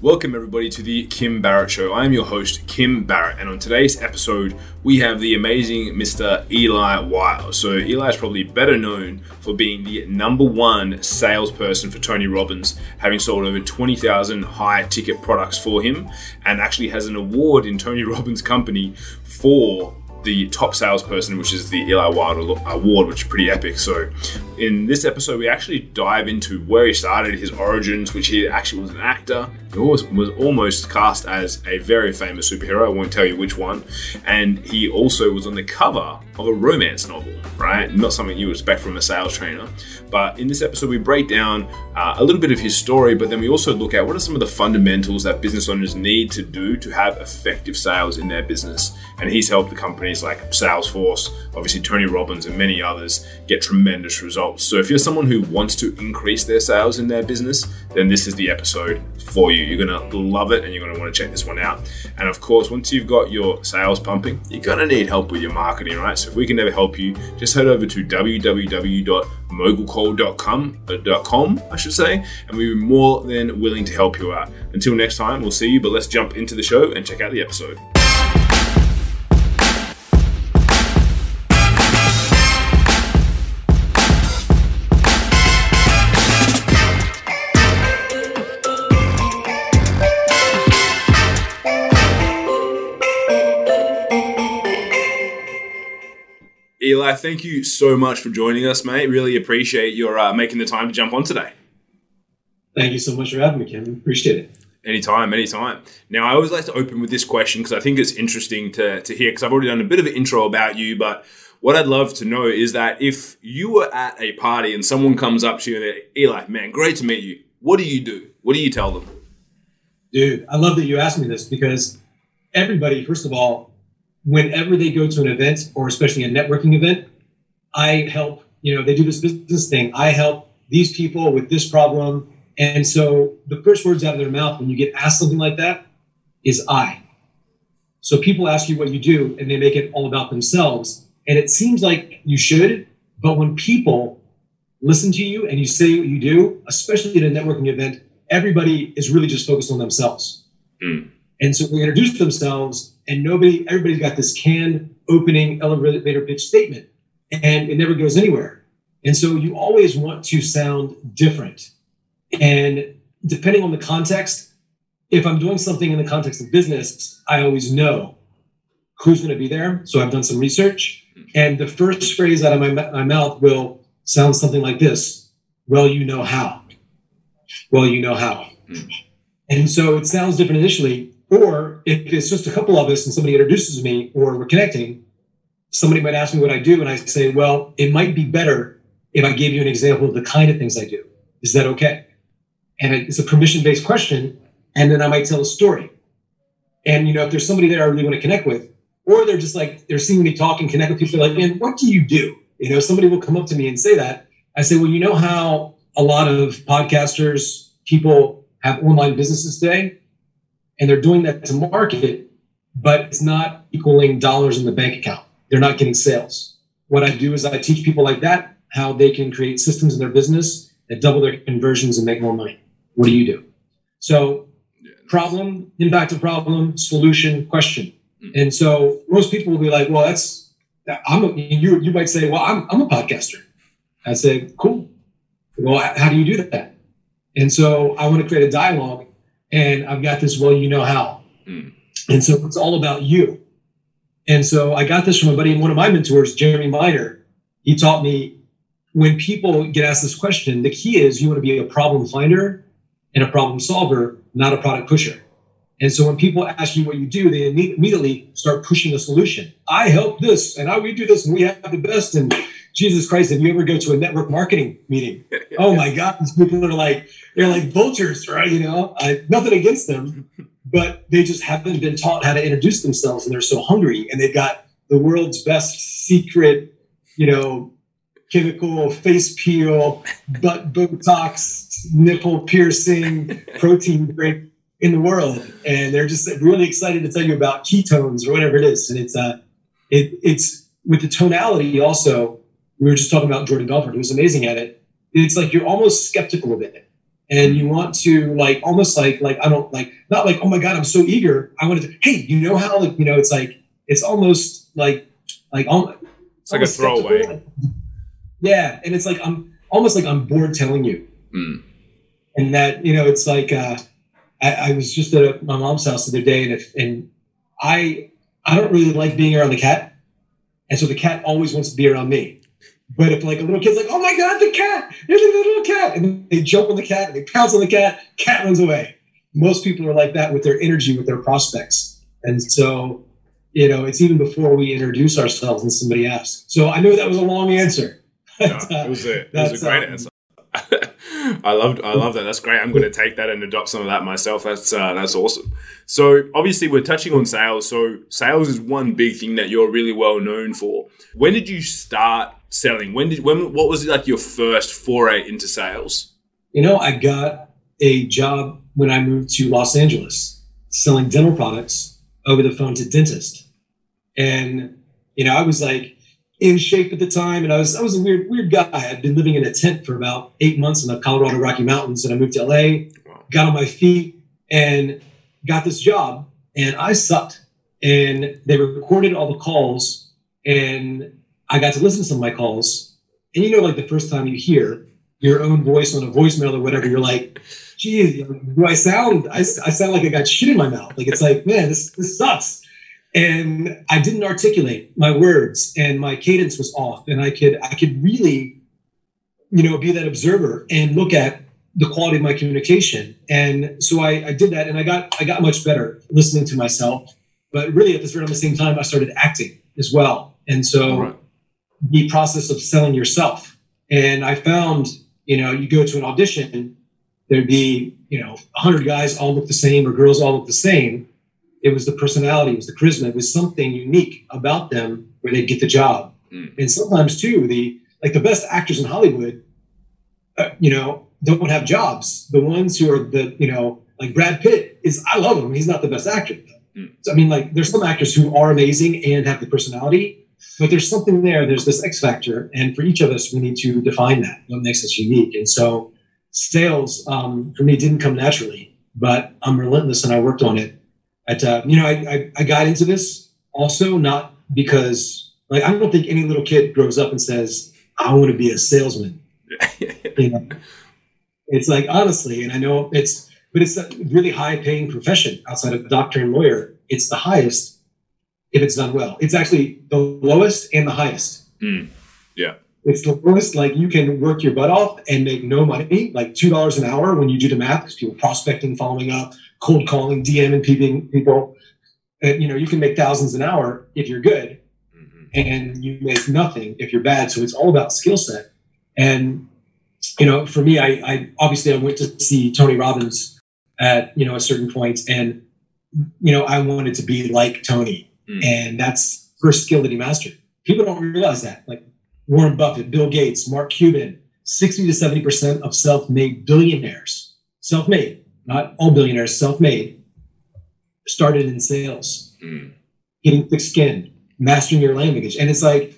Welcome, everybody, to the Kim Barrett Show. I am your host, Kim Barrett, and on today's episode, we have the amazing Mr. Eli Wilde. So, Eli is probably better known for being the number one salesperson for Tony Robbins, having sold over 20,000 high ticket products for him, and actually has an award in Tony Robbins' company for the top salesperson, which is the Eli Wilde Award, which is pretty epic. So, in this episode, we actually dive into where he started, his origins, which he actually was an actor. He was, was almost cast as a very famous superhero. I won't tell you which one. And he also was on the cover of a romance novel, right? Not something you expect from a sales trainer. But in this episode, we break down uh, a little bit of his story, but then we also look at what are some of the fundamentals that business owners need to do to have effective sales in their business. And he's helped the companies like Salesforce, obviously Tony Robbins, and many others get tremendous results. So if you're someone who wants to increase their sales in their business, then this is the episode for you. You're going to love it and you're going to want to check this one out. And of course, once you've got your sales pumping, you're going to need help with your marketing, right? So if we can ever help you, just head over to www.mogulcall.com, uh, I should say, and we're more than willing to help you out. Until next time, we'll see you, but let's jump into the show and check out the episode. Eli, thank you so much for joining us, mate. Really appreciate your uh, making the time to jump on today. Thank you so much for having me, Kim. Appreciate it. Anytime, anytime. Now, I always like to open with this question because I think it's interesting to, to hear because I've already done a bit of an intro about you, but what I'd love to know is that if you were at a party and someone comes up to you and they're, Eli, man, great to meet you. What do you do? What do you tell them? Dude, I love that you asked me this because everybody, first of all, whenever they go to an event or especially a networking event, I help, you know, they do this business thing. I help these people with this problem. And so the first words out of their mouth when you get asked something like that is I. So people ask you what you do and they make it all about themselves. And it seems like you should, but when people listen to you and you say what you do, especially at a networking event, everybody is really just focused on themselves. Mm. And so they introduce themselves and nobody, everybody's got this canned opening elevator pitch statement and it never goes anywhere. And so you always want to sound different. And depending on the context, if I'm doing something in the context of business, I always know who's going to be there. So I've done some research. And the first phrase out of my, my mouth will sound something like this Well, you know how. Well, you know how. Mm. And so it sounds different initially, or if it's just a couple of us and somebody introduces me or we're connecting, somebody might ask me what I do. And I say, well, it might be better if I gave you an example of the kind of things I do. Is that okay? And it's a permission based question. And then I might tell a story. And, you know, if there's somebody there I really want to connect with, or they're just like, they're seeing me talk and connect with people, like, man, what do you do? You know, somebody will come up to me and say that. I say, well, you know how a lot of podcasters, people have online businesses today? And they're doing that to market, but it's not equaling dollars in the bank account. They're not getting sales. What I do is I teach people like that how they can create systems in their business that double their conversions and make more money. What do you do? So, problem, impact of problem, solution, question. Hmm. And so most people will be like, well, that's, I'm a, you, you might say, well, I'm, I'm a podcaster. I say, cool. Well, how do you do that? And so I want to create a dialogue and I've got this, well, you know how. Mm. And so it's all about you. And so I got this from a buddy, and one of my mentors, Jeremy Miner. He taught me when people get asked this question, the key is you want to be a problem finder and a problem solver, not a product pusher. And so when people ask you what you do, they immediately start pushing a solution. I help this and I we do this and we have the best. And Jesus Christ, if you ever go to a network marketing meeting, oh my God, these people are like, they're like vultures, right? You know, I, nothing against them, but they just haven't been taught how to introduce themselves and they're so hungry and they've got the world's best secret, you know, chemical face peel, butt Botox, nipple piercing, protein drink in the world. And they're just really excited to tell you about ketones or whatever it is. And it's, uh, it, it's with the tonality also, we were just talking about Jordan Belfort, who's amazing at it. It's like you're almost skeptical of it. And you want to like almost like like I don't like not like oh my god I'm so eager. I wanted to hey you know how like you know it's like it's almost like like almost, it's like a throwaway. Yeah and it's like I'm almost like I'm bored telling you. Mm. and that you know it's like uh, I, I was just at my mom's house the other day and if and I I don't really like being around the cat. And so the cat always wants to be around me but if like a little kid's like oh my god the cat there's a little cat and they jump on the cat and they pounce on the cat cat runs away most people are like that with their energy with their prospects and so you know it's even before we introduce ourselves and somebody asks so I know that was a long answer No, it was a, it was a great um, answer. I loved I love that. That's great. I'm going to take that and adopt some of that myself. That's uh, that's awesome. So obviously we're touching on sales. So sales is one big thing that you're really well known for. When did you start selling? When did when what was like your first foray into sales? You know, I got a job when I moved to Los Angeles selling dental products over the phone to dentist. And, you know, I was like in shape at the time and I was I was a weird, weird guy. I'd been living in a tent for about eight months in the Colorado Rocky Mountains and I moved to LA, got on my feet and got this job and I sucked. And they recorded all the calls and I got to listen to some of my calls. And you know, like the first time you hear your own voice on a voicemail or whatever, you're like, geez, do I sound, I, I sound like I got shit in my mouth. Like, it's like, man, this, this sucks. And I didn't articulate my words and my cadence was off. And I could, I could really, you know, be that observer and look at the quality of my communication. And so I, I did that and I got, I got much better listening to myself. But really at this around the same time, I started acting as well. And so. The process of selling yourself. And I found, you know, you go to an audition, there'd be, you know, 100 guys all look the same or girls all look the same. It was the personality, it was the charisma, it was something unique about them where they'd get the job. Mm. And sometimes too, the like the best actors in Hollywood, uh, you know, don't have jobs. The ones who are the, you know, like Brad Pitt is, I love him. He's not the best actor. Mm. So, I mean, like there's some actors who are amazing and have the personality, but there's something there. There's this X factor, and for each of us, we need to define that. What makes us unique? And so, sales um, for me didn't come naturally, but I'm relentless and I worked on it. At uh, you know, I, I I got into this also not because like I don't think any little kid grows up and says I want to be a salesman. You know, it's like honestly, and I know it's, but it's a really high paying profession outside of doctor and lawyer. It's the highest if it's done well. It's actually the lowest and the highest. Mm. Yeah. It's the lowest, like you can work your butt off and make no money, like two dollars an hour when you do the math, because people prospecting, following up, cold calling, DM and peeping people. And you know, you can make thousands an hour if you're good, Mhm. and you make nothing if you're bad. So it's all about skill set. And you know, for me, I, I obviously I went to see Tony Robbins at you know a certain point, and you know I wanted to be like Tony, Mm. and that's first skill that he mastered. People don't realize that. Like Warren Buffett, Bill Gates, Mark Cuban, sixty to seventy percent of self-made billionaires, self-made, not all billionaires, self-made, started in sales Mm. getting thick skin, mastering your language. And it's like,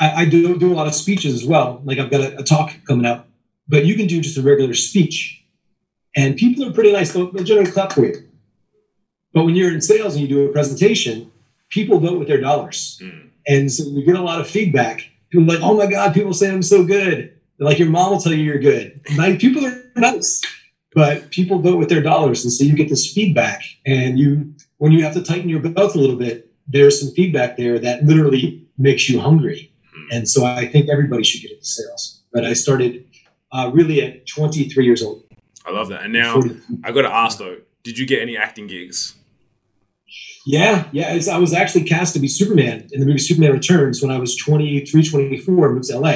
I, I do do a lot of speeches as well. Like I've got a, a talk coming up, but you can do just a regular speech. And people are pretty nice. They'll, they'll generally clap for you. But when you're in sales and you do a presentation, people vote with their dollars. Mm. And so you get a lot of feedback. People are like, oh my God, people say I'm so good. They're like your mom will tell you you're good. Like, people are nice, but people vote with their dollars. And so you get this feedback. And you, when you have to tighten your belt a little bit, there's some feedback there that literally makes you hungry. And so I think everybody should get into sales. But I started uh, really at 23 years old. I love that. And now I got to ask though, did you get any acting gigs? Yeah, yeah. I was actually cast to be Superman in the movie Superman Returns when I was 23, 24, moved to LA.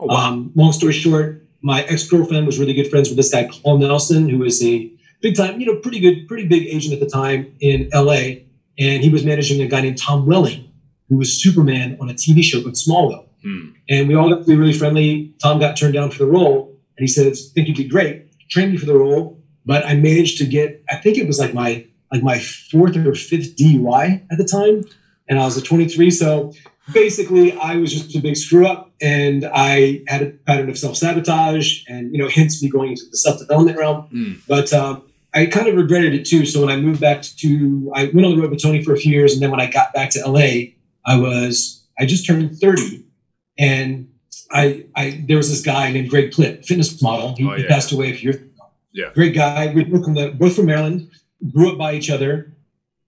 Oh wow. Um, long story short, my ex girlfriend was really good friends with this guy, Paul Nelson, who was a big time, you know, pretty good, pretty big agent at the time in LA. And he was managing a guy named Tom Welling, who was Superman on a TV show called Smallville. Hmm. And we all got to be really friendly. Tom got turned down for the role, and he said, "Think you'd be great. Train me for the role." But I managed to get. I think it was like my like my fourth or fifth DUI at the time, and I was a 23. So basically, I was just a big screw up, and I had a pattern of self sabotage, and you know, hence me going into the self development realm. Mm. But um, I kind of regretted it too. So when I moved back to, I went on the road with Tony for a few years, and then when I got back to LA, I was I just turned thirty, and I, I there was this guy named Greg Plitt, fitness model. He, Oh, he passed away a few years ago. Yeah. Great guy. We both from the, both from Maryland, grew up by each other,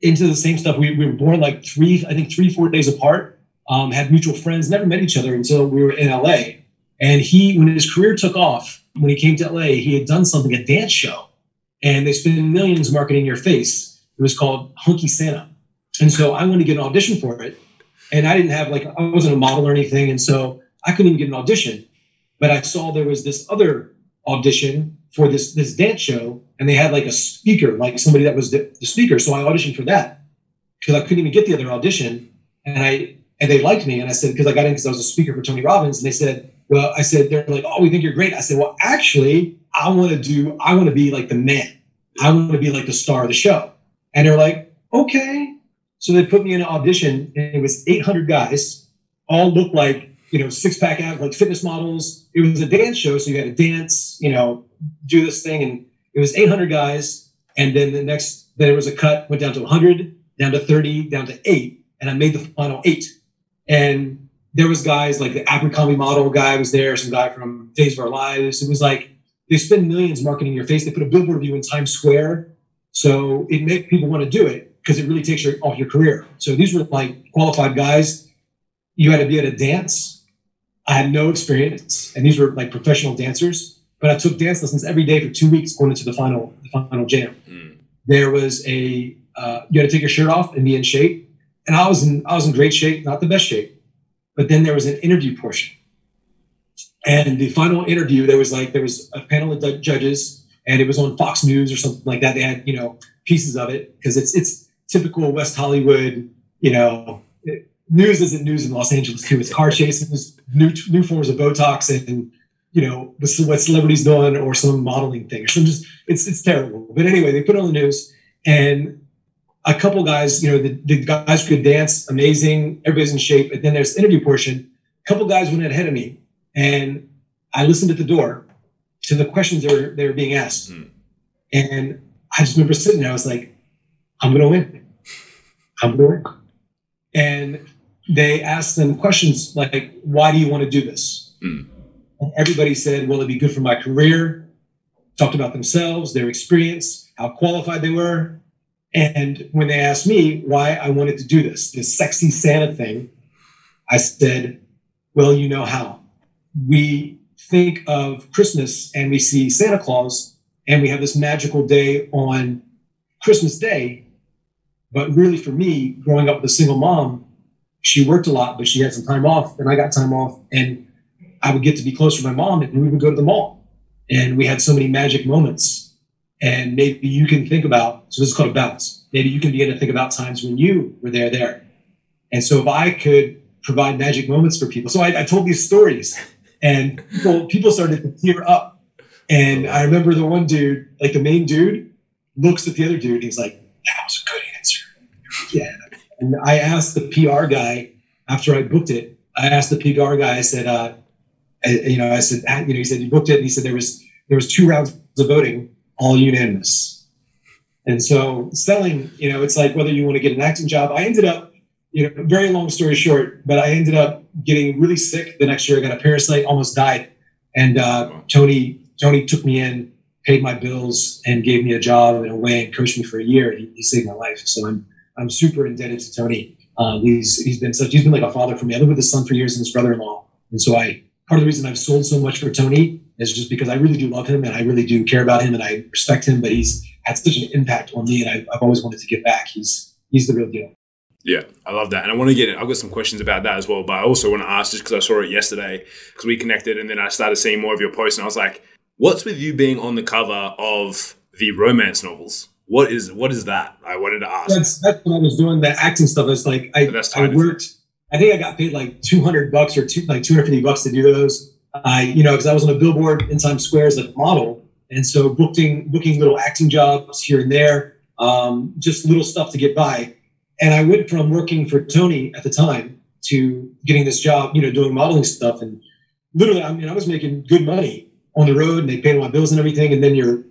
into the same stuff. We, we were born like three, I think three, four days apart. Um, had mutual friends, never met each other until we were in LA. And he, when his career took off, when he came to LA, he had done something, a dance show, and they spent millions marketing your face. It was called Hunky Santa. And so I went to get an audition for it. And I didn't have like, I wasn't a model or anything. And so I couldn't even get an audition. But I saw there was this other audition for this this dance show, and they had like a speaker, like somebody that was the, the speaker. So I auditioned for that because I couldn't even get the other audition, and I and they liked me, and I said because I got in because I was a speaker for Tony Robbins, and they said, well, I said they're like, oh, we think you're great. I said, well, actually, I want to do, I want to be like the man, I want to be like the star of the show, and they're like, okay. So they put me in an audition, and it was 800 guys, all looked like you know six pack out like fitness models. It was a dance show, so you had to dance, you know, do this thing, and it was 800 guys. And then the next, then there was a cut, went down to 100, down to 30, down to eight, and I made the final eight. And there was guys like the Abercrombie model guy was there, some guy from Days of Our Lives. It was like they spend millions marketing your face. They put a billboard of you in Times Square, so it makes people want to do it because it really takes your off your career. So these were like qualified guys. You had to be able to dance. I had no experience, and these were like professional dancers. But I took dance lessons every day for two weeks going into the final the final jam. Mm. There was a uh, you had to take your shirt off and be in shape, and I was in I was in great shape, not the best shape. But then there was an interview portion, and the final interview there was like there was a panel of ju- judges, and it was on Fox News or something like that. They had you know pieces of it because it's it's typical West Hollywood, you know. it- news isn't news in Los Angeles too. It's car chases, new new forms of Botox, and you know this is what celebrities doing or some modeling thing or some just it's it's terrible. But anyway, they put it on the news, and a couple guys, you know, the, the guys could dance, amazing, everybody's in shape. And then there's the interview portion. A couple guys went ahead of me, and I listened at the door to the questions they were, they were being asked. Hmm. And I just remember sitting there, I was like, I'm to win. I'm to win. And they asked them questions like, why do you want to do this? Hmm. And everybody said, Will it'd be good for my career. Talked about themselves, their experience, how qualified they were. And when they asked me why I wanted to do this, this sexy Santa thing, I said, well, you know how. We think of Christmas and we see Santa Claus and we have this magical day on Christmas Day. But really, for me, growing up with a single mom, she worked a lot, but she had some time off, and I got time off, and I would get to be close to my mom, and we would go to the mall, and we had so many magic moments. And maybe you can think about so this is called a balance. Maybe you can begin to think about times when you were there, there. And so if I could provide magic moments for people, so I, I told these stories, and people people started to tear up. And I remember the one dude, like the main dude, looks at the other dude. And he's like, "That was a good answer." Yeah. And I asked the PR guy after I booked it. I asked the PR guy. I said, uh, you know, I said, you know, he said he booked it, and he said there was there was two rounds of voting, all unanimous. And so selling, you know, it's like whether you want to get an acting job. I ended up, you know, very long story short, but I ended up getting really sick the next year. I got a parasite, almost died, and uh, Tony Tony took me in, paid my bills, and gave me a job in a way and coached me for a year. He, he saved my life. So I'm I'm super indebted to Tony. Uh, he's he's been such he's been like a father for me. I lived with his son for years and his brother-in-law, and so I part of the reason I've sold so much for Tony is just because I really do love him and I really do care about him and I respect him. But he's had such an impact on me, and I've, I've always wanted to give back. He's he's the real deal. Yeah, I love that. And I want to get in, I've got some questions about that as well. But I also want to ask just because I saw it yesterday, because we connected and then I started seeing more of your posts and I was like, what's with you being on the cover of the romance novels? What is what is that? I wanted to ask. That's that's when I was doing the acting stuff. It's like I, I worked. I think I got paid like two hundred bucks or two like two hundred fifty bucks to do those. I you know because I was on a billboard in Times Square as a model, and so booking booking little acting jobs here and there, um, just little stuff to get by. And I went from working for Tony at the time to getting this job, you know, doing modeling stuff. And literally, I mean, I was making good money on the road and they paid my bills and everything. And then you're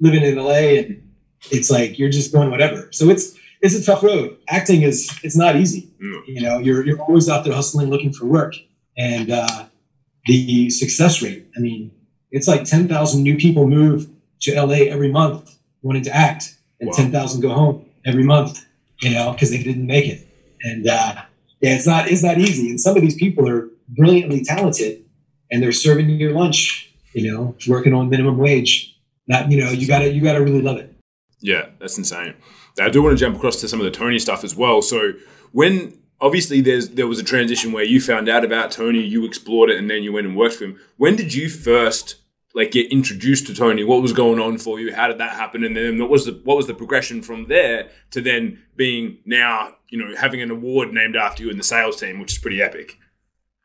living in LA and it's like you're just going whatever. So it's it's a tough road. Acting is it's not easy. Mm. You know, you're you're always out there hustling, looking for work. And uh, the success rate, I mean, it's like ten thousand new people move to LA every month wanting to act, and wow. ten thousand go home every month. You know, because they didn't make it. And uh, yeah, it's not it's not easy. And some of these people are brilliantly talented, and they're serving your lunch. You know, working on minimum wage. That you know, you gotta you gotta really love it. Yeah, that's insane. I do want to jump across to some of the Tony stuff as well. So when obviously there's there was a transition where you found out about Tony, you explored it, and then you went and worked for him. When did you first like get introduced to Tony? What was going on for you? How did that happen? And then what was the what was the progression from there to then being now you know having an award named after you in the sales team, which is pretty epic.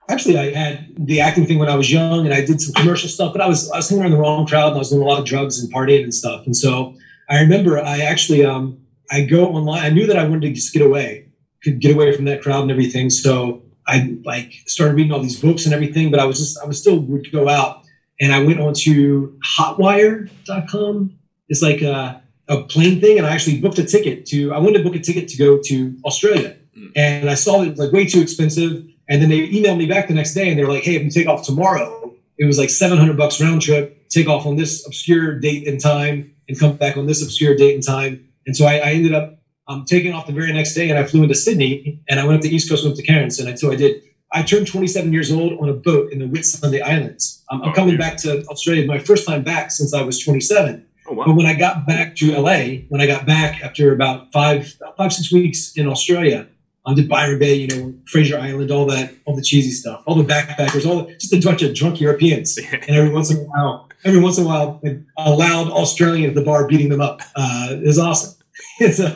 Actually, I had the acting thing when I was young, and I did some commercial stuff. But I was I was hanging around the wrong crowd, and I was doing a lot of drugs and partying and stuff. And so I remember I actually um, I go online. I knew that I wanted to just get away, could get away from that crowd and everything. So I like started reading all these books and everything. But I was just I was still would go out, and I went on to Hotwire.com. It's like a, a plane thing, and I actually booked a ticket to. I wanted to book a ticket to go to Australia, mm. and I saw it was like way too expensive. And then they emailed me back the next day, and they were like, "Hey, if you take off tomorrow, it was like 700 bucks round trip. Take off on this obscure date and time." and come back on this obscure date and time. And so I, I ended up um, taking off the very next day and I flew into Sydney and I went up the East Coast, went to Cairns. And so I did, I turned 27 years old on a boat in the Whitsunday Islands. Um, I'm oh, coming back to Australia, my first time back since I was 27. Oh, wow. But when I got back to LA, when I got back after about five, five, six weeks in Australia, I did Byron Bay, you know, Fraser Island, all that, all the cheesy stuff, all the backpackers, all the, just a bunch of drunk Europeans. and every once in a while, every once in a while, a loud Australian at the bar beating them up. Uh, is awesome. so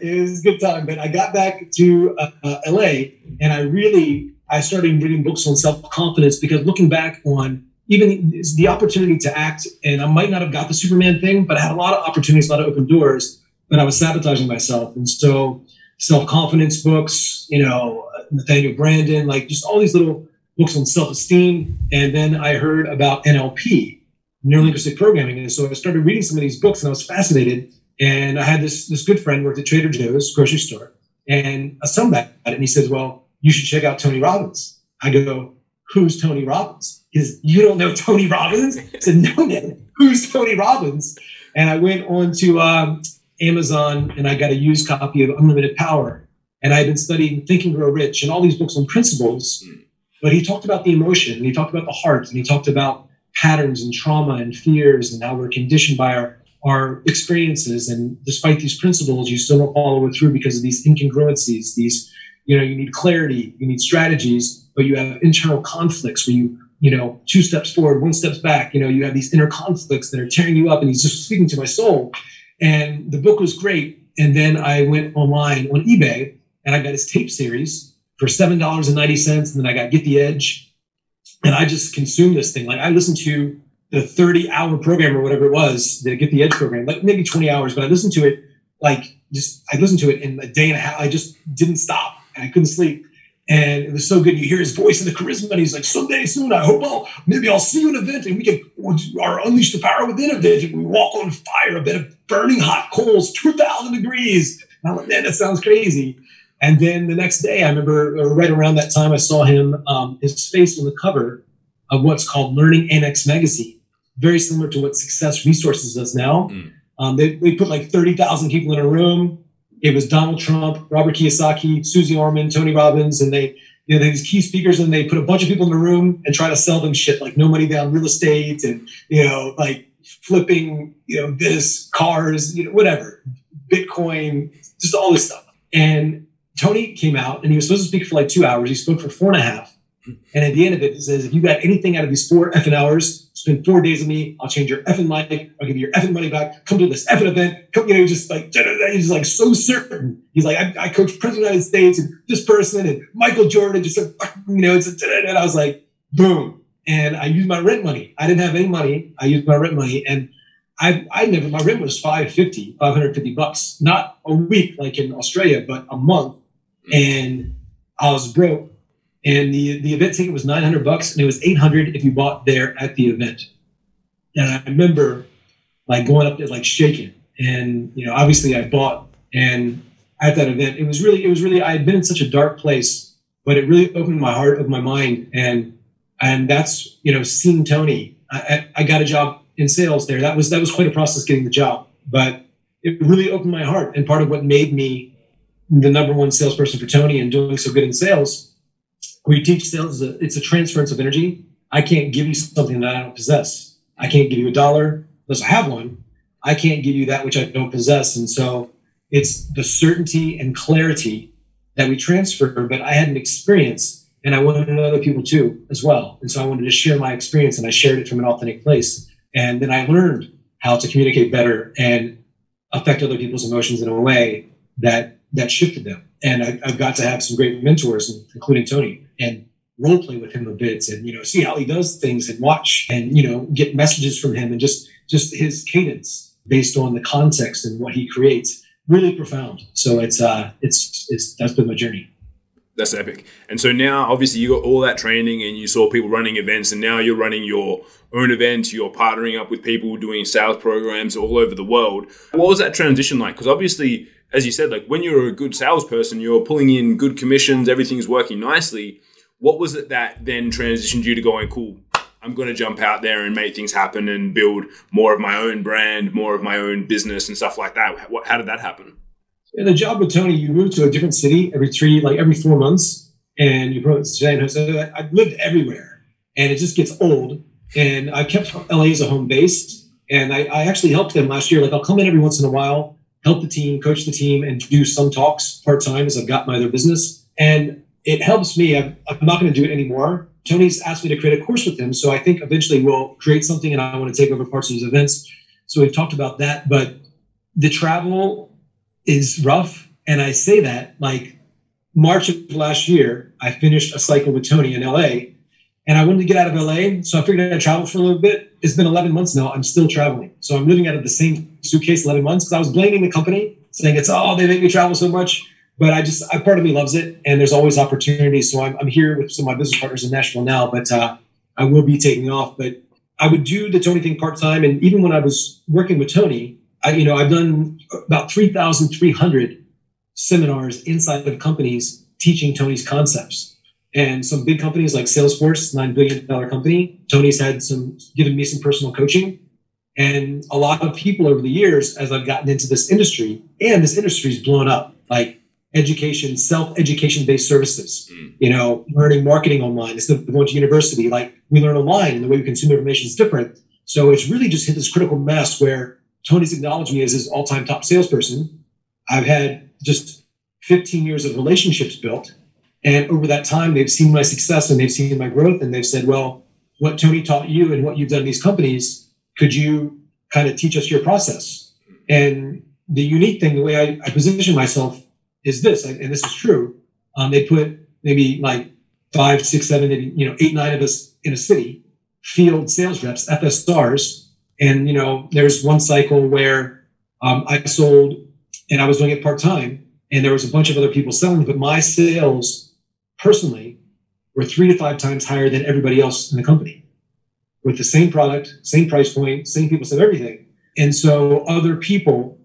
it was a good time. But I got back to uh, LA and I really, I started reading books on self confidence because looking back on even the, opportunity to act, and I might not have got the Superman thing, but I had a lot of opportunities, a lot of open doors, but I was sabotaging myself. And so self confidence books, you know, Nathaniel Branden, like just all these little books on self esteem. And then I heard about NLP, neuro linguistic programming. And so I started reading some of these books and I was fascinated. And I had this, this good friend worked at Trader Joe's grocery store. And I told him about it. And he says, Well, you should check out Tony Robbins. I go, Who's Tony Robbins? He says, You don't know Tony Robbins? I said, No, man. Who's Tony Robbins? And I went on to um, Amazon and I got a used copy of Unlimited Power. And I had been studying Think and Grow Rich and all these books on principles. Hmm. But he talked about the emotion and he talked about the heart and he talked about patterns and trauma and fears and how we're conditioned by our, our experiences. And despite these principles, you still don't follow it through because of these incongruencies. These, you know, you need clarity, you need strategies, but you have internal conflicts where you, you know, two steps forward, one steps back. You know, you have these inner conflicts that are tearing you up. And he's just speaking to my soul. And the book was great. And then I went online on eBay and I got his tape series for $7.90. And then I got Get the Edge. And I just consumed this thing. Like I listened to the 30 hour program or whatever it was, the Get the Edge program, like maybe 20 hours, but I listened to it like just, I listened to it in a day and a half. I just didn't stop and I couldn't sleep. And it was so good. You hear his voice and the charisma, and he's like, someday soon, I hope I'll maybe I'll see you in an event and we can our unleash the power within event and we walk on fire, a bit of burning hot coals, 2000 degrees. And I'm like, man, that sounds crazy. And then the next day, I remember right around that time, I saw him, um, his face on the cover of what's called Learning Annex magazine, very similar to what Success Resources does now. Mm. Um, they, they put like 30,000 people in a room it was Donald Trump, Robert Kiyosaki, Suze Orman, Tony Robbins, and they, you know, these key speakers, and they put a bunch of people in the room and try to sell them shit like no money down real estate and you know, like flipping, you know, this cars, you know, whatever, Bitcoin, just all this stuff. And Tony came out and he was supposed to speak for like two hours. He spoke for four and a half. And at the end of it, it says, if you got anything out of these four effing hours, spend four days with me. I'll change your effing life. I'll give you your effing money back. Come to this effing event. Come, you know, just like, he's like so certain. He's like, I, I coach President of the United States and this person and Michael Jordan. Just, you know, it's, and I was like, boom. And I used my rent money. I didn't have any money. I used my rent money. And I, I never, my rent was 550, 550 bucks, not a week like in Australia, but a month. And I was broke and the the event ticket was 900 bucks, and it was 800 if you bought there at the event. And I remember like going up there like shaking, and you know, obviously I bought, and at that event, it was really it was really I had been in such a dark place, but it really opened my heart, opened my mind, and and that's you know seeing Tony. I, I got a job in sales there. That was that was quite a process getting the job, but it really opened my heart. And part of what made me the number one salesperson for Tony and doing so good in sales, we teach sales, it's a transference of energy. I can't give you something that I don't possess. I can't give you a dollar unless I have one. I can't give you that which I don't possess. And so it's the certainty and clarity that we transfer, but I had an experience and I wanted to know other people too as well. And so I wanted to share my experience and I shared it from an authentic place. And then I learned how to communicate better and affect other people's emotions in a way that that shifted them. And I, have got to have some great mentors, including Tony, and role play with him a bit, and you know, see how he does things, and watch, and you know, get messages from him, and just just his cadence based on the context and what he creates, really profound. So it's uh, it's it's that's been my journey that's epic. And so now, obviously, you got all that training, and you saw people running events, and now you're running your own events. You're partnering up with people doing sales programs all over the world. What was that transition like? Because obviously, as you said, like when you're a good salesperson, you're pulling in good commissions, everything's working nicely. What was it that then transitioned you to going, cool, I'm going to jump out there and make things happen and build more of my own brand, more of my own business and stuff like that? How did that happen? In the job with Tony, you move to a different city every three, like every four months, and you put San. I've lived everywhere, and it just gets old. And I kept LA as a home base, and I, I actually helped them last year. Like I'll come in every once in a while, help the team, coach the team, and do some talks part time as I've got my other business. And it helps me. I'm, I'm not going to do it anymore. Tony's asked me to create a course with him, so I think eventually we'll create something, and I want to take over parts of his events. So we've talked about that, but the travel is rough. And I say that like March of last year, I finished a cycle with Tony in LA and I wanted to get out of LA. So I figured I'd travel for a little bit. It's been 11 months now. I'm still traveling. So I'm living out of the same suitcase 11 months because I was blaming the company saying it's, oh, they make me travel so much. But I just, I, part of me loves it. And there's always opportunities. So I'm, I'm here with some of my business partners in Nashville now, but uh, I will be taking off. But I would do the Tony thing part time. And even when I was working with Tony, I, you know, I've done about 3,300 seminars inside of companies teaching Tony's concepts. And some big companies like Salesforce, $9 billion company, Tony's had some, given me some personal coaching. And a lot of people over the years, as I've gotten into this industry, and this industry's blown up, like education, self-education based services, mm. you know, learning marketing online instead of going to university. Like we learn online and the way we consume information is different. So it's really just hit this critical mass where Tony's acknowledged me as his all time top salesperson. I've had just 15 years of relationships built. And over that time, they've seen my success and they've seen my growth. And they've said, well, what Tony taught you and what you've done in these companies, could you kind of teach us your process? And the unique thing, the way I, I position myself is this, and this is true. Um, they put maybe like five, six, seven, maybe, you know, eight, nine of us in a city, field sales reps, FSRs, and you know, there's one cycle where um, I sold, and I was doing it part time, and there was a bunch of other people selling, but my sales personally were three to five times higher than everybody else in the company, with the same product, same price point, same people said everything. And so other people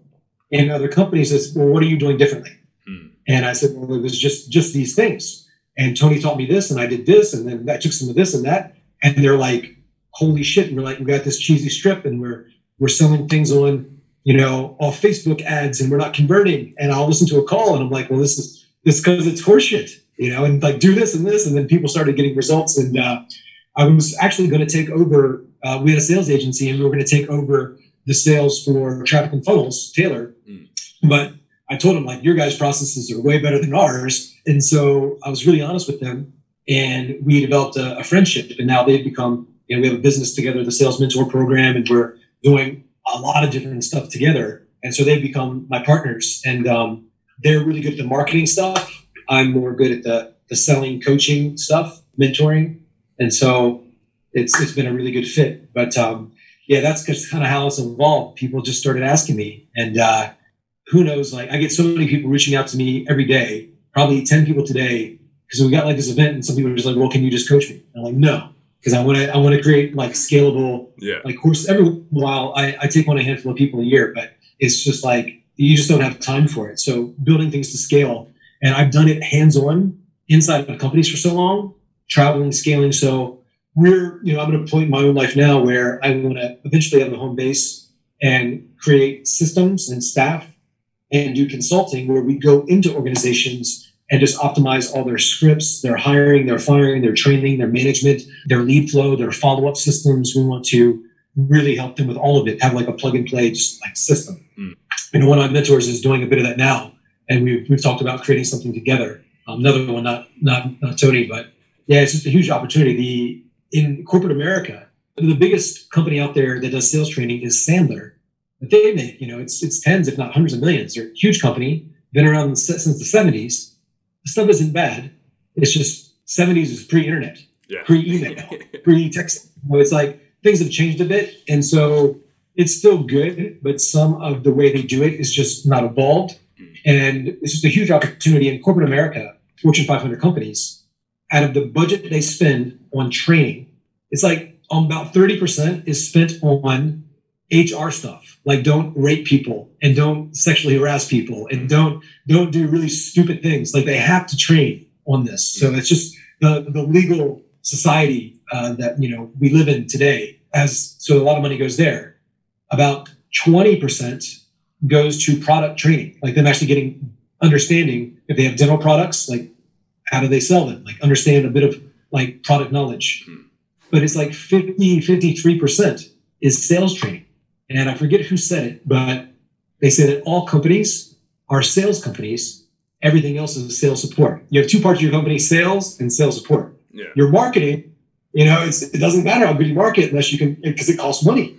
in other companies says, "Well, what are you doing differently?" Hmm. And I said, "Well, it was just just these things." And Tony taught me this, and I did this, and then I took some of this and that, and they're like, holy shit, and we're like, we got this cheesy strip and we're we're selling things on, you know, off Facebook ads and we're not converting. And I'll listen to a call and I'm like, well, this is this because it's horseshit, you know, and like do this and this. And then people started getting results. And uh, I was actually going to take over, uh, we had a sales agency and we were going to take over the sales for traffic and funnels, Taylor. Mm. But I told them like your guys' processes are way better than ours. And so I was really honest with them and we developed a, a friendship and now they've become you know, we have a business together, the Sales Mentor Program, and we're doing a lot of different stuff together. And so they've become my partners, and um, they're really good at the marketing stuff. I'm more good at the the selling, coaching stuff, mentoring, and so it's it's been a really good fit. But um, yeah, that's just kind of how it's evolved. People just started asking me, and uh, who knows? Like I get so many people reaching out to me every day. Probably ten people today because we got like this event and some people are just like, well, can you just coach me? And I'm like, no, because I want to I want to create like scalable yeah. like course every while I, I take on a handful of people a year, but it's just like you just don't have time for it. So building things to scale, and I've done it hands on inside of companies for so long, traveling, scaling. So we're you know I'm at a point in my own life now where I want to eventually have a home base and create systems and staff and do consulting where we go into organizations and just optimize all their scripts, their hiring, their firing, their training, their management, their lead flow, their follow up systems. We want to really help them with all of it, have like a plug and play just like system. Mm. And one of my mentors is doing a bit of that now. And we've, we've talked about creating something together. Um, another one, not, not, not Tony, but yeah, it's just a huge opportunity. The, in corporate America, the biggest company out there that does sales training is Sandler. But they make, you know, it's, it's tens, if not hundreds of millions. They're a huge company, been around since the 70s the stuff isn't bad. It's just 70s is pre-internet, yeah. pre-email, pre-text. So it's like things have changed a bit, and so it's still good, but some of the way they do it is just not evolved. And it's just a huge opportunity in corporate America, Fortune 500 companies, out of the budget they spend on training, it's like um, about 30% is spent on HR stuff, like don't rape people and don't sexually harass people and mm-hmm. don't don't do really stupid things. Like they have to train on this. So mm-hmm. it's just the the legal society uh, that you know we live in today. As so, a lot of money goes there. About twenty percent goes to product training, like them actually getting understanding if they have dental products, like how do they sell them, like understand a bit of like product knowledge. Hmm. But it's like 50, 53% is sales training and I forget who said it, but they say that all companies are sales companies. Everything else is sales support. You have two parts of your company: sales and sales support. Yeah. Your marketing, you know, it doesn't matter how good you market unless you can, because it costs money.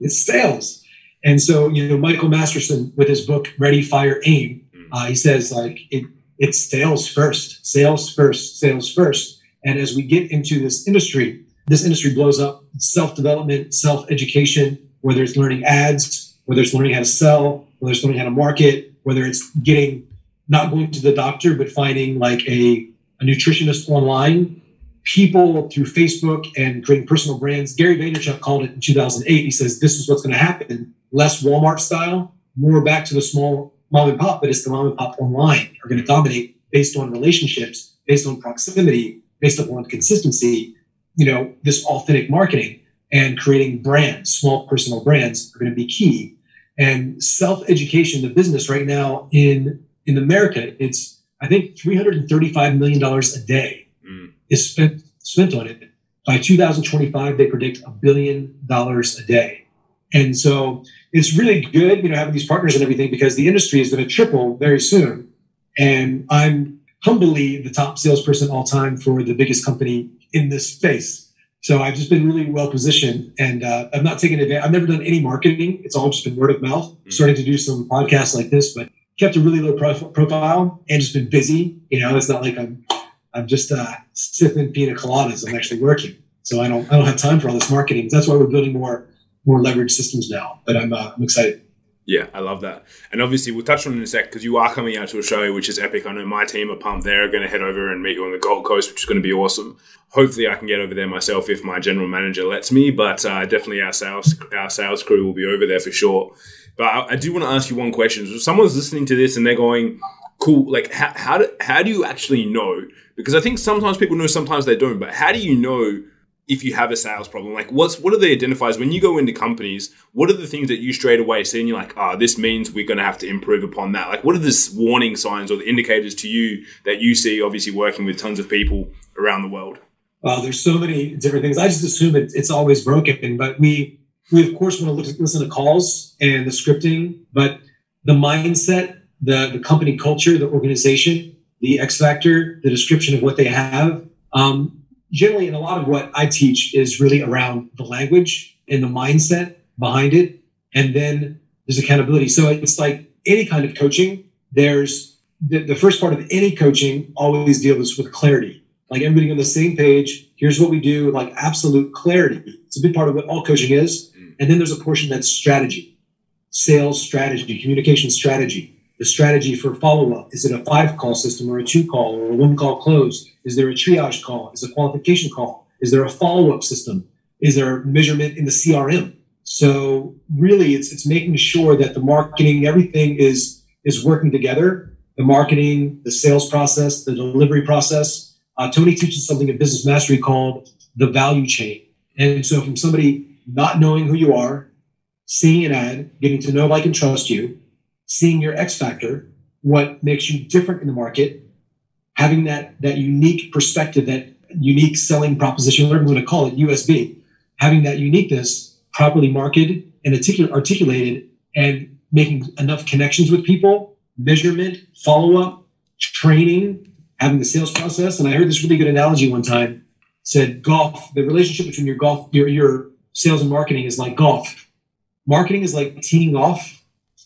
It's sales. And so, you know, Michael Masterson with his book Ready, Fire, Aim, mm. uh, he says like it, it's sales first, sales first, sales first. And as we get into this industry, this industry blows up self development, self education, whether it's learning ads, whether it's learning how to sell, whether it's learning how to market, whether it's getting not going to the doctor, but finding like a, a nutritionist online, people through Facebook and creating personal brands. Gary Vaynerchuk called it in 2008. He says, This is what's going to happen less Walmart style, more back to the small mom and pop, but it's the mom and pop online are going to dominate based on relationships, based on proximity, based upon consistency, you know, this authentic marketing and creating brands, small personal brands are going to be key. And self-education, the business right now in in America, it's I think 335 million dollars a day mm. is spent spent on it. By 2025, they predict a billion dollars a day. And so it's really good, you know, having these partners and everything because the industry is going to triple very soon. And I'm humbly the top salesperson all time for the biggest company in this space. So I've just been really well positioned, and uh, I've not taken advantage. I've never done any marketing; it's all just been word of mouth. Mm-hmm. Starting to do some podcasts like this, but kept a really low prof- profile and just been busy. You know, it's not like I'm I'm just uh, sipping pina coladas. I'm actually working, so I don't I don't have time for all this marketing. That's why we're building more more leverage systems now. But I'm uh, I'm excited. Yeah, I love that. And obviously, we'll touch on it in a sec because you are coming out to a show which is epic. I know my team are pumped. They're going to head over and meet you on the Gold Coast, which is going to be awesome. Hopefully, I can get over there myself if my general manager lets me. But uh, definitely, our sales our sales crew will be over there for sure. But I, I do want to ask you one question. So someone's listening to this and they're going, "Cool, like how how do, how do you actually know?" Because I think sometimes people know, sometimes they don't. But how do you know? If you have a sales problem like what's what are the identifiers? When you go into companies what are the things that you straight away see and you're like ah oh, this means we're going to have to improve upon that. Like what are the warning signs or the indicators to you that you see obviously working with tons of people around the world? Well there's so many different things. I just assume it, it's always broken but we we of course want to look, listen to calls and the scripting but the mindset the the company culture the organization the x factor the description of what they have um, generally, and a lot of what I teach is really around the language and the mindset behind it. And then there's accountability. So it's like any kind of coaching, there's the, the first part of any coaching always deals with clarity. Like everybody on the same page. Here's what we do, like absolute clarity. It's a big part of what all coaching is. Mm. And then there's a portion that's strategy, sales strategy, communication strategy. The strategy for follow up. Is it a five call system or a two call or a one call close? Is there a triage call? Is a qualification call? Is there a follow up system? Is there measurement in the CRM? So really, it's it's making sure that the marketing, everything is is working together. The marketing, the sales process, the delivery process. Uh, Tony teaches something in business mastery called the value chain. And so, from somebody not knowing who you are, seeing an ad, getting to know, like, and trust you, seeing your X factor, what makes you different in the market, having that that unique perspective, that unique selling proposition, whatever you want to call it, USP, having that uniqueness properly marketed and articul- articulated, and making enough connections with people, measurement, follow up, training, having the sales process. And I heard this really good analogy one time. Said golf, the relationship between your golf, your your sales and marketing is like golf. Marketing is like teeing off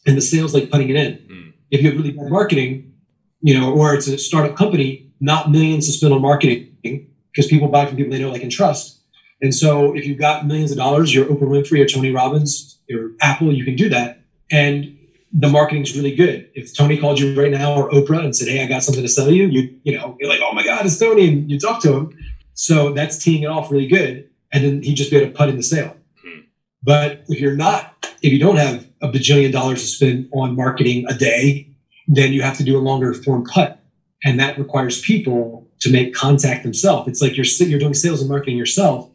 and the sales like putting it in. Mm. If you have really bad marketing, you know, or it's a startup company, not millions to spend on marketing because people buy from people they know, like, and trust. And so if you've got millions of dollars, you're Oprah Winfrey or Tony Robbins or Apple, you can do that. And the marketing's really good. If Tony called you right now or Oprah and said, Hey, I got something to sell you, you, you know, you're like, Oh my God, it's Tony. And you talk to him. So that's teeing it off really good. And then he just be able to put in the sale. Hmm. But if you're not, if you don't have a bajillion dollars to spend on marketing a day, then you have to do a longer form cut. And that requires people to make contact themselves. It's like you're, you're doing sales and marketing yourself.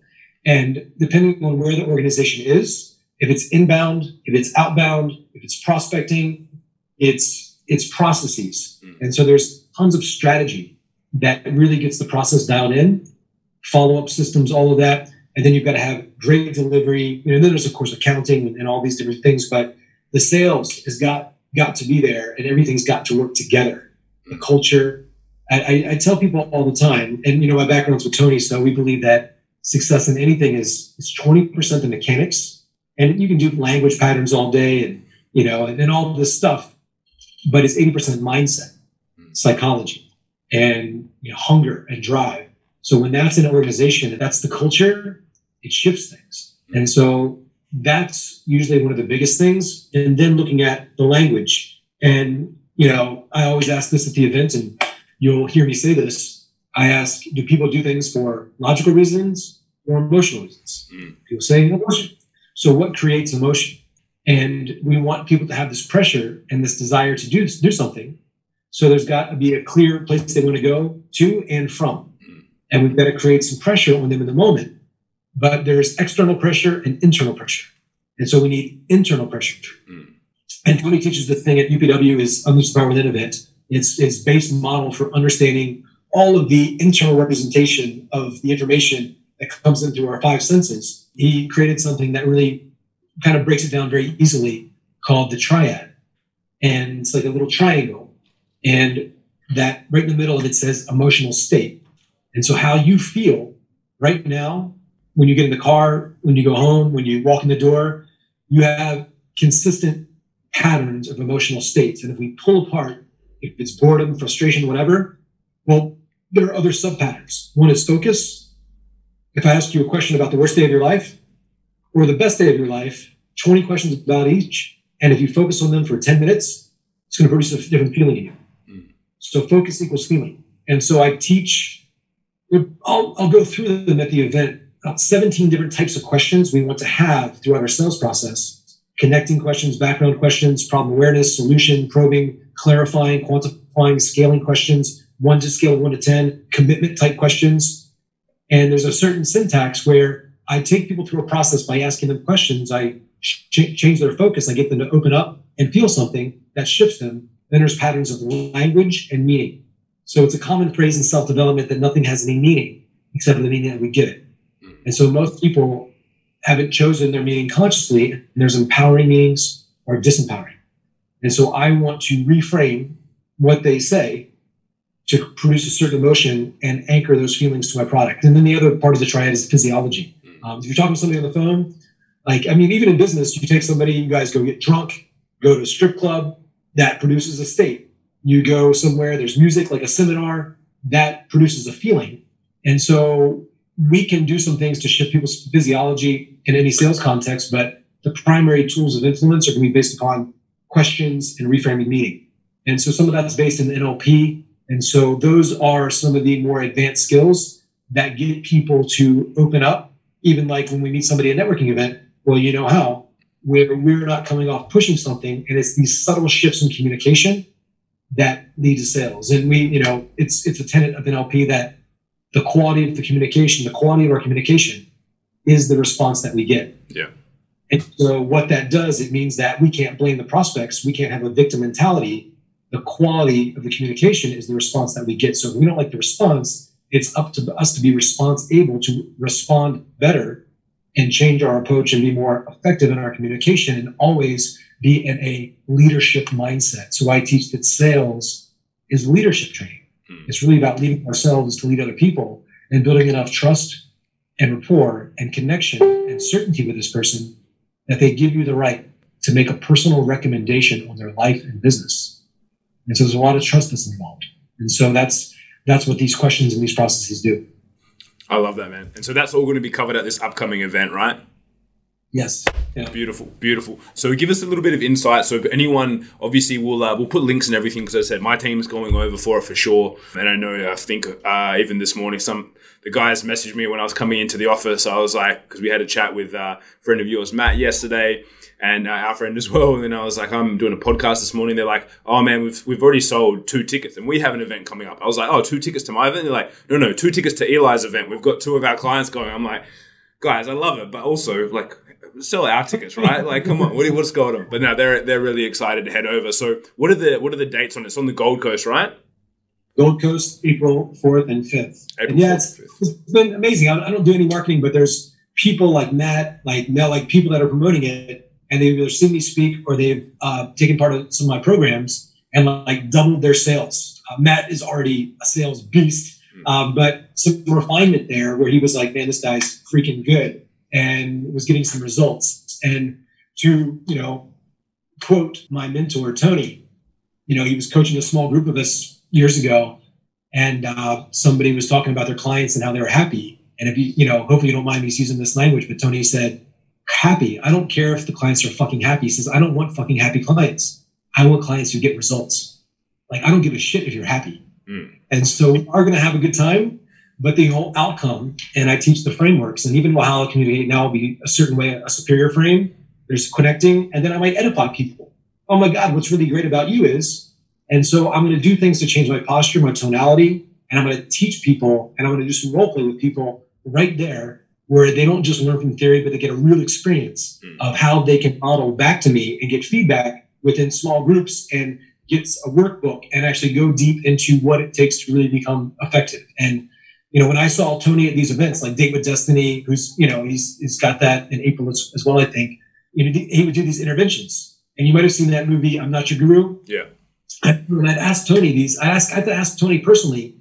And depending on where the organization is, if it's inbound, if it's outbound, if it's prospecting, it's, it's processes. Mm. And so there's tons of strategy that really gets the process dialed in, follow up systems, all of that and then you've got to have great delivery. You know, then there's of course accounting and, and all these different things, but the sales has got got to be there, and everything's got to work together. The culture. I, I, I tell people all the time, and you know, my background's with Tony, so we believe that success in anything is is twenty percent the mechanics, and you can do language patterns all day, and you know, and, and all this stuff, but it's eighty percent mindset, psychology, and you know, hunger and drive. So when that's an organization, that's the culture, it shifts things. And so that's usually one of the biggest things. And then looking at the language. And, you know, I always ask this at the event, and you'll hear me say this. I ask, do people do things for logical reasons or emotional reasons? Mm. People say emotion. So what creates emotion? And we want people to have this pressure and this desire to do, do something. So there's got to be a clear place they want to go to and from. Mm. And we've got to create some pressure on them in the moment but there's external pressure and internal pressure. And so we need internal pressure. Mm. And Tony teaches the thing at UPW is Unleash the Power Within event. It's it's base model for understanding all of the internal representation of the information that comes into our five senses. He created something that really kind of breaks it down very easily called the triad. And it's like a little triangle. And that right in the middle of it says emotional state. And so how you feel right now when you get in the car, when you go home, when you walk in the door, you have consistent patterns of emotional states. And if we pull apart, if it's boredom, frustration, whatever, well, there are other sub patterns. One is focus. If I ask you a question about the worst day of your life or the best day of your life, 20 questions about each. And if you focus on them for 10 minutes, it's going to produce a different feeling in you. Mm. So focus equals feeling. And so I teach, I'll, I'll go through them at the event about 17 different types of questions we want to have throughout our sales process connecting questions, background questions, problem awareness, solution, probing, clarifying, quantifying, scaling questions, one to scale one to 10, commitment type questions. And there's a certain syntax where I take people through a process by asking them questions. I ch- change their focus. I get them to open up and feel something that shifts them. Then there's patterns of language and meaning. So it's a common phrase in self development that nothing has any meaning except for the meaning that we give it. And so most people haven't chosen their meaning consciously. And there's empowering meanings or disempowering. And so I want to reframe what they say to produce a certain emotion and anchor those feelings to my product. And then the other part of the triad is physiology. Hmm. Um, if you're talking to somebody on the phone, like, I mean, even in business, you take somebody, you guys go get drunk, go to a strip club, that produces a state. You go somewhere, there's music, like a seminar, that produces a feeling. And so we can do some things to shift people's physiology in any sales context, but the primary tools of influence are going to be based upon questions and reframing meaning. And so some of that's based in NLP. And so those are some of the more advanced skills that get people to open up. Even like when we meet somebody at a networking event, well, you know how, where we're not coming off pushing something, and it's these subtle shifts in communication that lead to sales. And we, you know, it's it's a tenet of NLP that the quality of the communication, the quality of our communication is the response that we get. Yeah. And so what that does, it means that we can't blame the prospects. We can't have a victim mentality. The quality of the communication is the response that we get. So if we don't like the response, it's up to us to be response able to respond better and change our approach and be more effective in our communication and always be in a leadership mindset. So I teach that sales is leadership training. Mm. It's really about leading ourselves to lead other people and building enough trust and rapport and connection and certainty with this person that they give you the right to make a personal recommendation on their life and business. And so there's a lot of trust that's involved. And so that's that's what these questions and these processes do. I love that, man. And so that's all going to be covered at this upcoming event, right? Yes. Yeah. Beautiful, beautiful. So give us a little bit of insight. So anyone, obviously, we'll uh, we'll put links and everything because I said my team's going over for it for sure. And I know I think uh, even this morning some the guys messaged me when I was coming into the office. I was like, because we had a chat with uh, a friend of yours, Matt, yesterday, and uh, our friend as well. And then I was like, I'm doing a podcast this morning. They're like, oh man, we've, we've already sold two tickets and we have an event coming up. I was like, oh, two tickets to my event? They're like, no, no, two tickets to Eli's event. We've got two of our clients going. I'm like, guys, I love it, but also like sell our tickets, right? Like, come on, what, what's going on? But now they're they're really excited to head over. So, what are the what are the dates on it? It's on the Gold Coast, right? Gold Coast, April 4th and 5th. April yeah, 4th, it's, it's been amazing. I, I, don't do any marketing, but there's people like Matt, like Mel, like people that are promoting it, and they've either seen me speak or they've uh, taken part of some of my programs and like doubled their sales. Uh, Matt is already a sales beast, mm-hmm. um, but some refinement there where he was like, man, this guy's freaking good and was getting some results. And to, you know, quote my mentor, Tony, you know, he was coaching a small group of us years ago, and uh, somebody was talking about their clients and how they were happy. And if you, you know, hopefully you don't mind me using this language, but Tony said, happy. I don't care if the clients are fucking happy. He says, I don't want fucking happy clients. I want clients who get results. Like, I don't give a shit if you're happy. Mm. And so we are going to have a good time, but the whole outcome, and I teach the frameworks, and even while I communicate now will be a certain way, a superior frame. There's connecting, and then I might edify people. Oh my God, what's really great about you is and so I'm going to do things to change my posture, my tonality, and I'm going to teach people and I'm going to do some role play with people right there where they don't just learn from theory, but they get a real experience mm. of how they can model back to me and get feedback within small groups and get a workbook and actually go deep into what it takes to really become effective. And you know, when I saw Tony at these events like Date with Destiny, who's you know he's he's got that in April as, as well, I think. You know, he would do these interventions, and you might have seen that movie. I'm not your guru. Yeah when I'd ask Tony these, I asked I had to ask Tony personally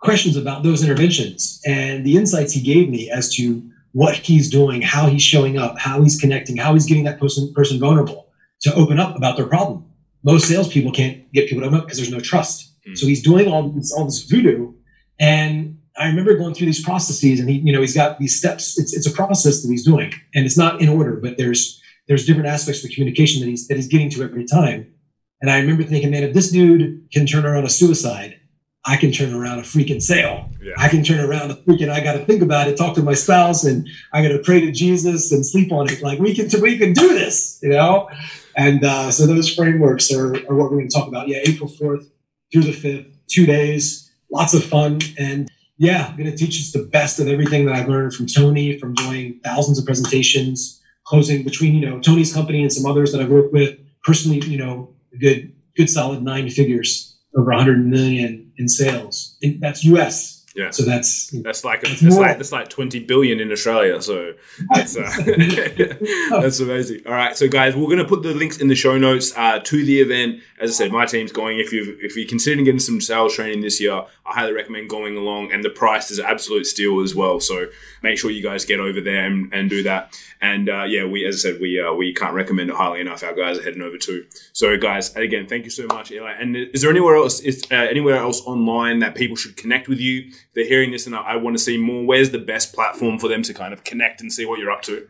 questions about those interventions and the insights he gave me as to what he's doing, how he's showing up, how he's connecting, how he's getting that person person vulnerable to open up about their problem. Most salespeople can't get people to open up because there's no trust. Mm. So he's doing all this, all this voodoo. And I remember going through these processes and he, you know, he's got these steps. It's, it's a process that he's doing and it's not in order, but there's, there's different aspects of the communication that he's, that he's getting to every time. And I remember thinking, man, if this dude can turn around a suicide, I can turn around a freaking sale. Yeah. I can turn around a freaking. I got to think about it, talk to my spouse, and I got to pray to Jesus and sleep on it. Like we can, we can do this, you know. And uh, so those frameworks are, are what we're going to talk about. Yeah, April fourth through the fifth, two days, lots of fun, and yeah, I'm going to teach us the best of everything that I've learned from Tony, from doing thousands of presentations, closing between you know Tony's company and some others that I've worked with personally. You know, a good good solid nine figures, over 100 million in sales. that's U.S. Yeah. So that's that's like that's, that's like that's like 20 billion in Australia. So that's uh, that's amazing. All right, so guys, we're gonna put the links in the show notes uh, to the event. As I said, my team's going. If you if you're considering getting some sales training this year, I highly recommend going along. And the price is absolute steal as well. So make sure you guys get over there and, and do that. And uh, yeah, we as I said, we uh, we can't recommend it highly enough. Our guys are heading over too. So guys, again, thank you so much, Eli. And is there anywhere else is uh, anywhere else online that people should connect with you? they're hearing this and I want to see more. Where's the best platform for them to kind of connect and see what you're up to?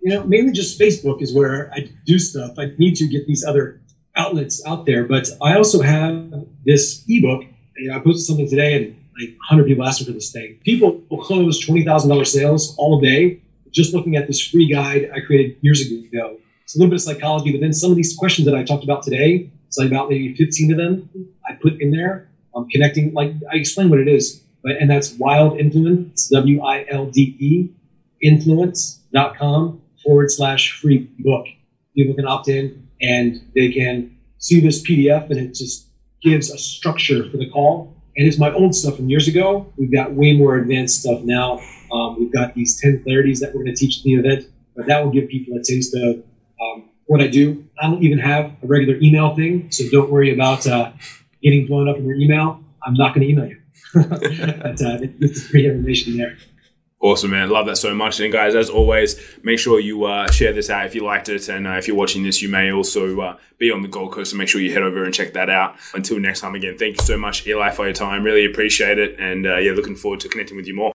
You know, mainly just Facebook is where I do stuff. I need to get these other outlets out there. But I also have this ebook. You know, I posted something today, and like 100 people asked me for this thing. People will close $20,000 sales all day just looking at this free guide I created years ago. It's a little bit of psychology, but then some of these questions that I talked about today, it's like about maybe 15 of them I put in there. I'm connecting, like I explain what it is, but and that's Wilde Influence, W I L D E, influence.com forward slash free book. People can opt in and they can see this PDF and it just gives a structure for the call. And it's my old stuff from years ago. We've got way more advanced stuff now. Um, we've got these 10 clarities that we're going to teach at the event, but that will give people a taste of um, what I do. I don't even have a regular email thing, so don't worry about uh, getting blown up in your email. I'm not going to email you. but uh, is free information there. Awesome, man. Love that so much. And guys, as always, make sure you uh, share this out if you liked it. And uh, if you're watching this, you may also uh, be on the Gold Coast and make sure you head over and check that out. Until next time, again, thank you so much, Eli, for your time. Really appreciate it. And uh, yeah, looking forward to connecting with you more.